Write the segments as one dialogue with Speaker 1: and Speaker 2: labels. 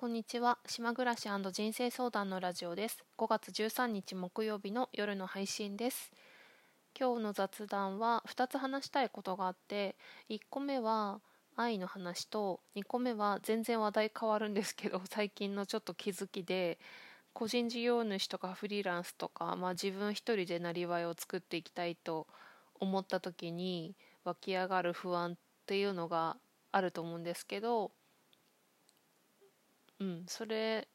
Speaker 1: こんにちは。島暮らし人生相談のラジオです。5月13日木曜日の夜の配信です。今日の雑談は2つ話したいことがあって1個目は愛の話と2個目は全然話題変わるんですけど 最近のちょっと気づきで個人事業主とかフリーランスとか、まあ、自分一人でなりわいを作っていきたいと思った時に湧き上がる不安っていうのがあると思うんですけどうん、それ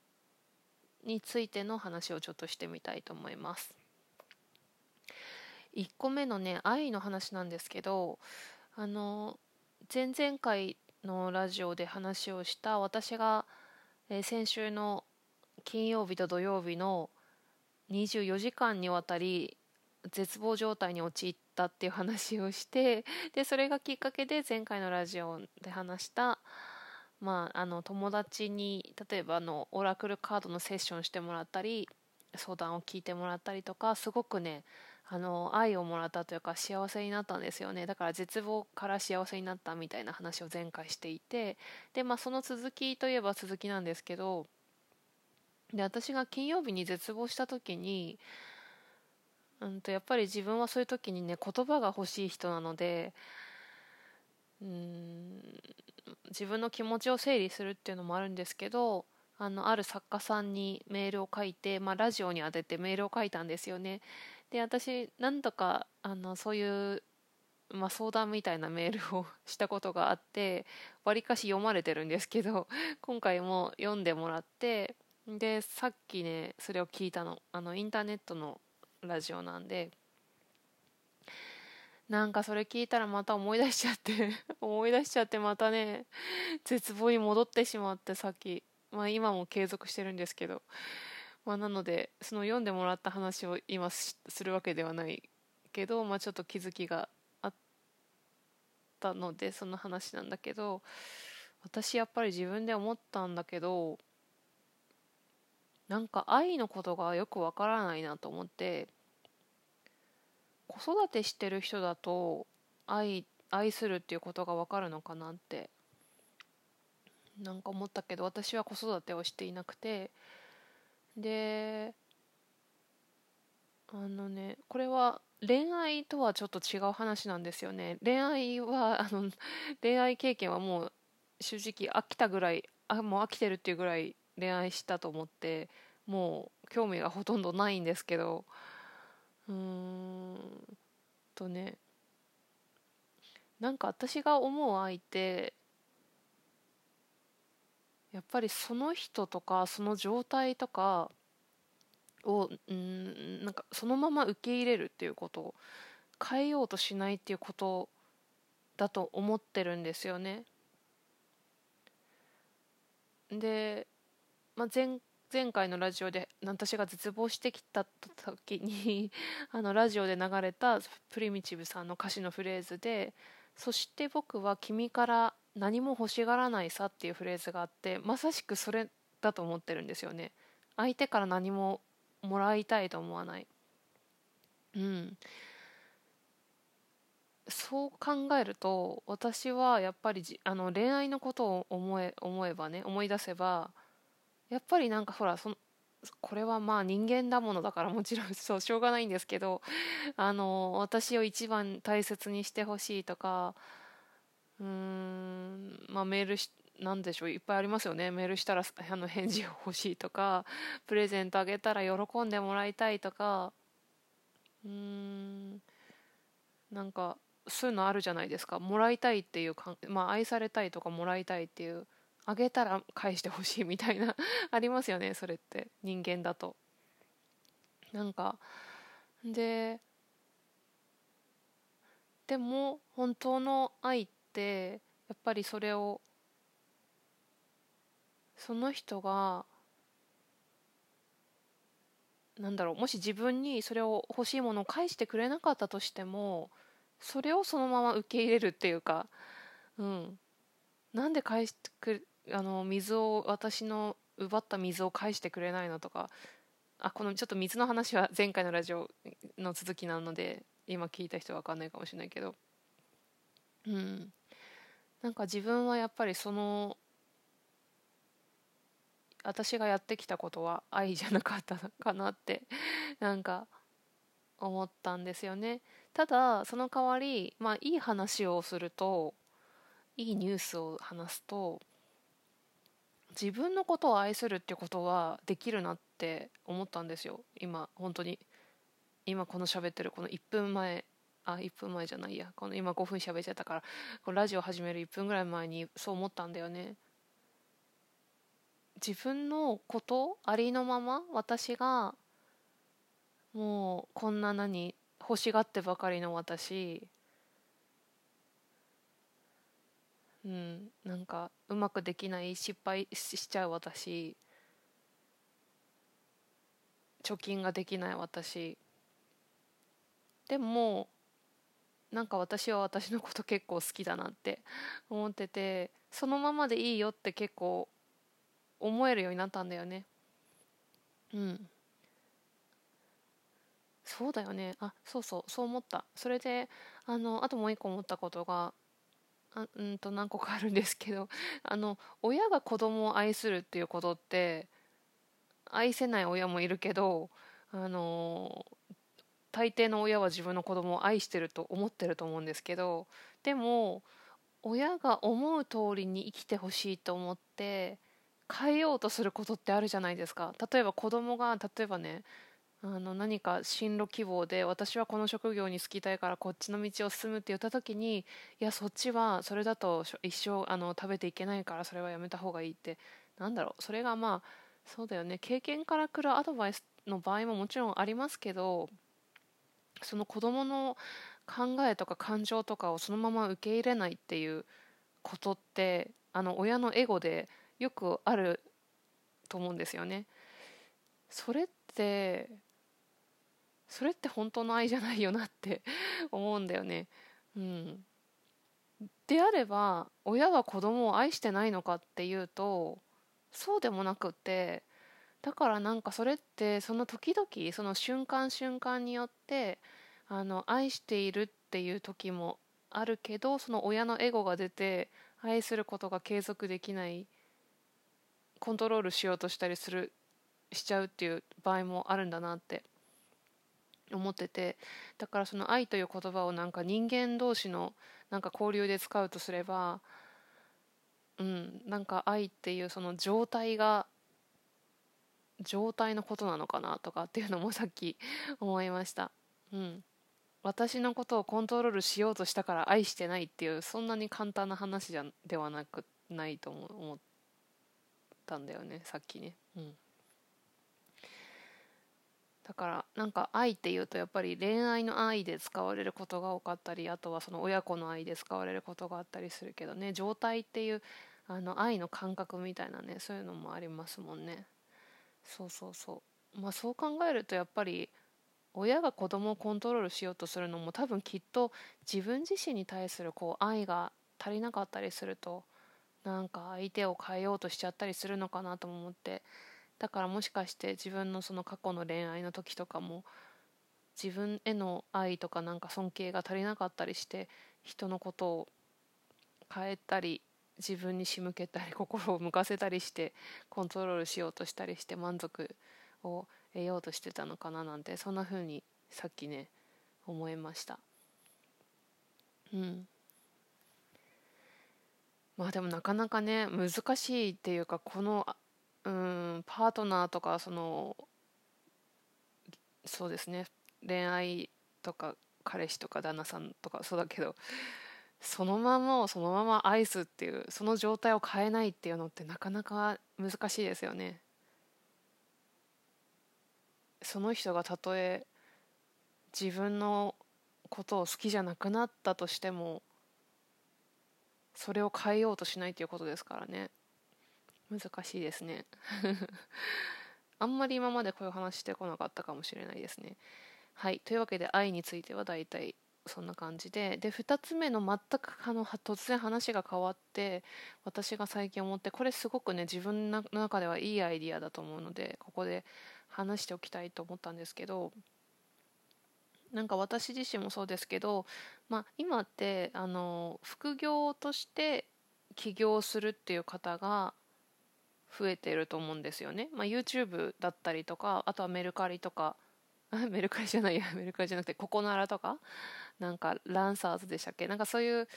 Speaker 1: についての話をちょっとしてみたいと思います。1個目のね愛の話なんですけどあの前々回のラジオで話をした私が、えー、先週の金曜日と土曜日の24時間にわたり絶望状態に陥ったっていう話をしてでそれがきっかけで前回のラジオで話したまあ、あの友達に例えばあのオラクルカードのセッションしてもらったり相談を聞いてもらったりとかすごくねあの愛をもらったというか幸せになったんですよね。だから絶望から幸せになったみたいな話を前回していてで、まあ、その続きといえば続きなんですけどで私が金曜日に絶望した時に、うんと、やっぱり自分はそういう時にね言葉が欲しい人なのでうん自分の気持ちを整理するっていうのもあるんですけどあのある作家さんにメールを書いて、まあ、ラジオに当ててメールを書いたんですよね。で私何度かあのそういう、まあ、相談みたいなメールを したことがあってわりかし読まれてるんですけど今回も読んでもらってでさっきねそれを聞いたのあのインターネットのラジオなんでなんかそれ聞いたらまた思い出しちゃって 思い出しちゃってまたね絶望に戻ってしまってさっき。まあ今も継続してるんですけど。まあなのでその読んでもらった話を今するわけではないけどまあちょっと気づきがあったのでその話なんだけど私やっぱり自分で思ったんだけどなんか愛のことがよくわからないなと思って子育てしてる人だと愛愛するっていうことが分かるのかなってなんか思ったけど私は子育てをしていなくてであのねこれは恋愛とはちょっと違う話なんですよね。恋愛はあの恋愛経験はもう正直飽きたぐらいあもう飽きてるっていうぐらい恋愛したと思ってもう興味がほとんどないんですけどうーんとねなんか私が思う相手やっぱりその人とかその状態とかをうんなんかそのまま受け入れるっていうことを変えようとしないっていうことだと思ってるんですよね。で、まあ、前前回のラジオで私が絶望してきた時に あのラジオで流れたプリミチブさんの歌詞のフレーズで「そして僕は君から何も欲しがらないさ」っていうフレーズがあってまさしくそれだと思ってるんですよね。相手から何ももらいたいと思わない。うん。そう考えると私はやっぱりあの恋愛のことを思え思えばね思い出せばやっぱりなんかほらそこれはまあ人間だものだからもちろん そうしょうがないんですけどあの私を一番大切にしてほしいとかうーんまあメールしなんでしょういっぱいありますよね。メールしたらあの返事を欲しいとかプレゼントあげたら喜んでもらいたいとかうーんなんかそういうのあるじゃないですか。もらいたいっていうか、まあ、愛されたいとかもらいたいっていうあげたら返してほしいみたいな ありますよねそれって。人間だと。なんかででも本当の愛ってやっぱりそれをその人がなんだろうもし自分にそれを欲しいものを返してくれなかったとしてもそれをそのまま受け入れるっていうかうん。なんで返してくあの水を私の奪った水を返してくれないのとかあこのちょっと水の話は前回のラジオの続きなので今聞いた人は分かんないかもしれないけど。うん。なんか自分はやっぱりその私がやってきたことは愛じゃなかったのかなってなんか思ったんですよね。ただその代わりまあいい話をするといいニュースを話すと自分のことを愛するってことはできるなって思ったんですよ。今本当に。今この喋ってるこの1分前。あ1分前じゃないや。この今5分喋っちゃったから。このラジオ始める1分ぐらい前にそう思ったんだよね。自分のことありのまま私がもうこんな何欲しがってばかりの私。うんなんかうまくできない失敗しちゃう私。貯金ができない私。でもなんか私は私のこと結構好きだなって 思っててそのままでいいよって結構思えるようになったんだよね。うん。そうだよね。あそうそうそう思った。それであのあともう一個思ったことがあうんと何個かあるんですけど あの親が子供を愛するっていうことって愛せない親もいるけどあの大抵の親は自分の子供を愛してると思ってると思うんですけどでも親が思う通りに生きてほしいと思って変えようとすることってあるじゃないですか。例えば子供が例えばねあの何か進路希望で私はこの職業に就きたいからこっちの道を進むって言った時にいやそっちはそれだと一生あの食べていけないからそれはやめた方がいいってなんだろうそれがまあそうだよね経験から来るアドバイスの場合ももちろんありますけどその子供の考えとか感情とかをそのまま受け入れないっていうことってあの親のエゴでよくあると思うんですよね。それってそれって本当の愛じゃないよなって 思うんだよね。うん、であれば親は子供を愛してないのかっていうとそうでもなくってだからなんかそれってその時々その瞬間瞬間によってあの愛しているっていう時もあるけどその親のエゴが出て愛することが継続できないコントロールしようとしたりするしちゃうっていう場合もあるんだなって思っててだからその愛という言葉をなんか人間同士のなんか交流で使うとすればうんなんか愛っていうその状態が状態のことなのかなとかっていうのもさっき思いました。うん、私のことをコントロールしようとしたから愛してないっていうそんなに簡単な話じゃではなくないと思ったんだよねさっきね。うんだからなんか愛っていうとやっぱり恋愛の愛で使われることが多かったりあとはその親子の愛で使われることがあったりするけどね状態っていうあの愛の感覚みたいなねそういうのもありますもんね。そうそうそう。まあそう考えるとやっぱり親が子供をコントロールしようとするのも多分きっと自分自身に対するこう愛が足りなかったりするとなんか相手を変えようとしちゃったりするのかなと思ってだからもしかして自分のその過去の恋愛の時とかも自分への愛とかなんか尊敬が足りなかったりして人のことを変えたり自分に仕向けたり心を向かせたりしてコントロールしようとしたりして満足を得ようとしてたのかななんてそんな風にさっきね思いました。うん。まあでもなかなかね難しいっていうかこのうんパートナーとかそのそうですね恋愛とか彼氏とか旦那さんとかそうだけどそのままをそのまま愛すっていうその状態を変えないっていうのってなかなか難しいですよね。その人がたとえ自分のことを好きじゃなくなったとしてもそれを変えようとしないということですからね。難しいですね。あんまり今までこういう話してこなかったかもしれないですね。はい。というわけで愛については大体そんな感じで。で2つ目の全くあの突然話が変わって私が最近思ってこれすごくね自分の中ではいいアイディアだと思うのでここで話しておきたいと思ったんですけどなんか私自身もそうですけど、まあ、今ってあの副業として起業するっていう方が増えてると思うんですよね、まあ、YouTube だったりとかあとはメルカリとか メルカリじゃないやメルカリじゃなくてココナラとかなんかランサーズでしたっけ？なんかそういう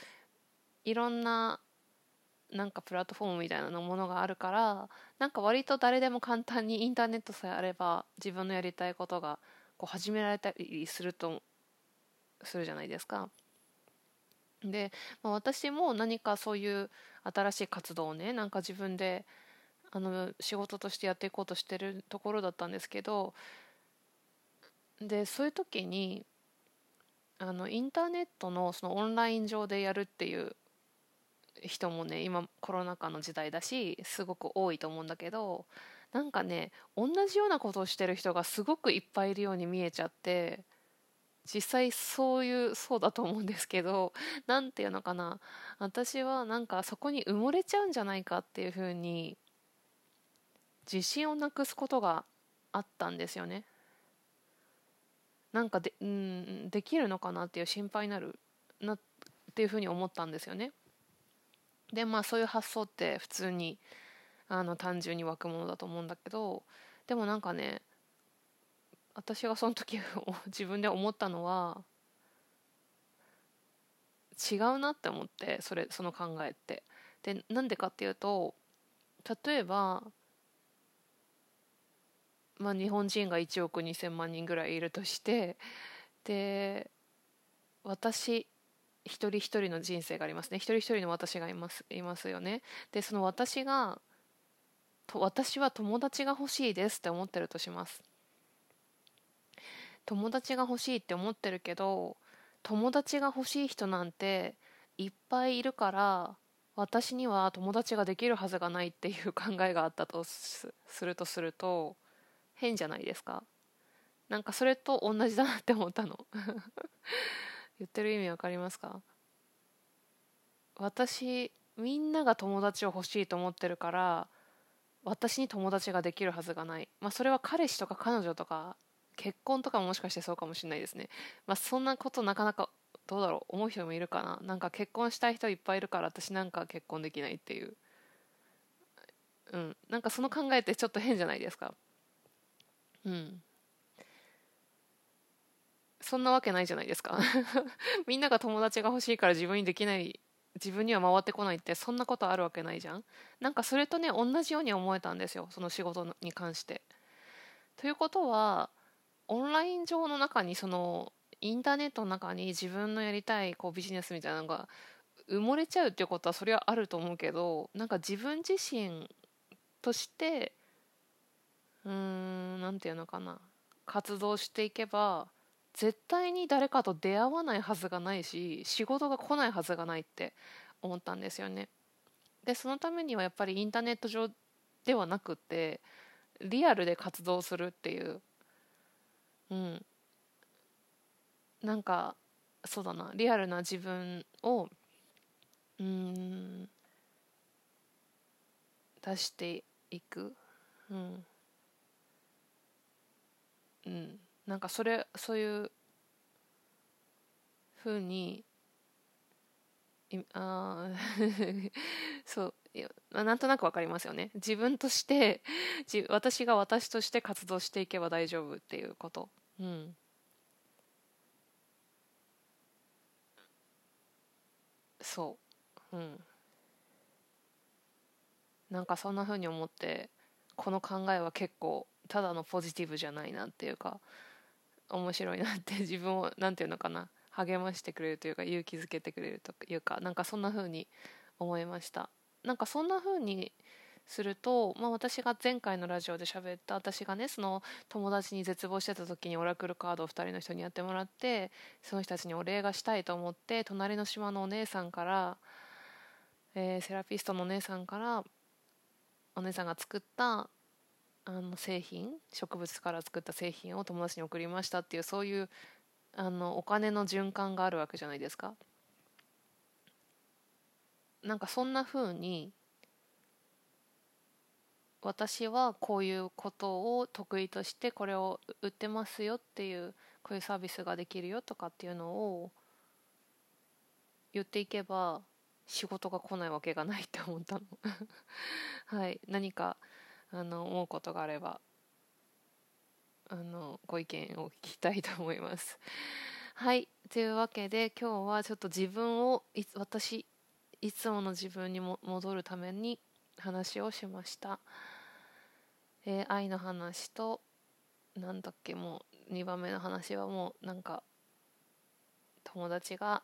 Speaker 1: いろんななんかプラットフォームみたいなものがあるからなんか割と誰でも簡単にインターネットさえあれば自分のやりたいことがこう始められたりするとするじゃないですか。で、まあ、私も何かそういう新しい活動をねなんか自分であの仕事としてやっていこうとしてるところだったんですけどでそういう時にあのインターネットのそのオンライン上でやるっていう人もね今コロナ禍の時代だしすごく多いと思うんだけどなんかね同じようなことをしてる人がすごくいっぱいいるように見えちゃって実際そういうそうだと思うんですけど何て言うのかな。私はなんかそこに埋もれちゃうんじゃないかっていうふうに自信をなくすことがあったんですよね。なんかで,、うん、できるのかなっていう心配になるなっていうふうに思ったんですよね。でまあそういう発想って普通にあの単純に湧くものだと思うんだけどでもなんかね私がその時 自分で思ったのは違うなって思ってそれその考えってでなんでかっていうと例えばまあ日本人が1億2,000万人ぐらいいるとしてで私一人一人の人生がありますね。一人一人の私がいますいますよね。でその私がと私は友達が欲しいですって思ってるとします。友達が欲しいって思ってるけど友達が欲しい人なんていっぱいいるから私には友達ができるはずがないっていう考えがあったとするとすると変じゃないですか。なんかそれと同じだなって思ったの。言ってる意味わかりますか？私みんなが友達を欲しいと思ってるから私に友達ができるはずがない。まあそれは彼氏とか彼女とか結婚とかももしかしてそうかもしれないですね。まあそんなことなかなかどうだろう？思う人もいるかな？なんか結婚したい人いっぱいいるから私なんか結婚できないっていう。うん。なんかその考えってちょっと変じゃないですか？うん。そんなわけないじゃないですか。みんなが友達が欲しいから自分にできない自分には回ってこないってそんなことあるわけないじゃん。なんかそれとね同じように思えたんですよ。その仕事に関して。ということはオンライン上の中にそのインターネットの中に自分のやりたいこうビジネスみたいなのが埋もれちゃうっていうことはそれはあると思うけどなんか自分自身としてうーん何て言うのかな。活動していけば絶対に誰かと出会わないはずがないし仕事が来ないはずがないって思ったんですよね。でそのためにはやっぱりインターネット上ではなくてリアルで活動するっていう。うん。なんかそうだな。リアルな自分をうん出していく。うん。うん。なんかそれそういうふうにあ そう。いやなんとなくわかりますよね。自分として私が私として活動していけば大丈夫っていうこと。うん。そう。うん。なんかそんなふうに思ってこの考えは結構ただのポジティブじゃないなっていうか面白いなって 自分を何て言うのかな励ましてくれるというか勇気づけてくれるというかなんかそんな風に思いました。なんかそんな風にすると、まあ、私が前回のラジオで喋った私がねその友達に絶望してた時にオラクルカードを2人の人にやってもらってその人たちにお礼がしたいと思って隣の島のお姉さんから、えー、セラピストのお姉さんからお姉さんが作ったあの製品植物から作った製品を友達に送りましたっていうそういうあのお金の循環があるわけじゃないですか。なんかそんな風に私はこういうことを得意としてこれを売ってますよっていうこういうサービスができるよとかっていうのを言っていけば仕事が来ないわけがないって思ったの はい何かあの思うことがあればあのご意見を聞きたいと思います。はい。というわけで今日はちょっと自分をい私いつもの自分にも戻るために話をしました、えー、愛の話となんだっけもう2番目の話はもうなんか友達が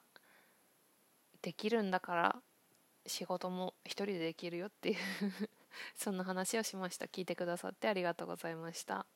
Speaker 1: できるんだから仕事も一人でできるよっていう。そんな話をしました。聞いてくださってありがとうございました。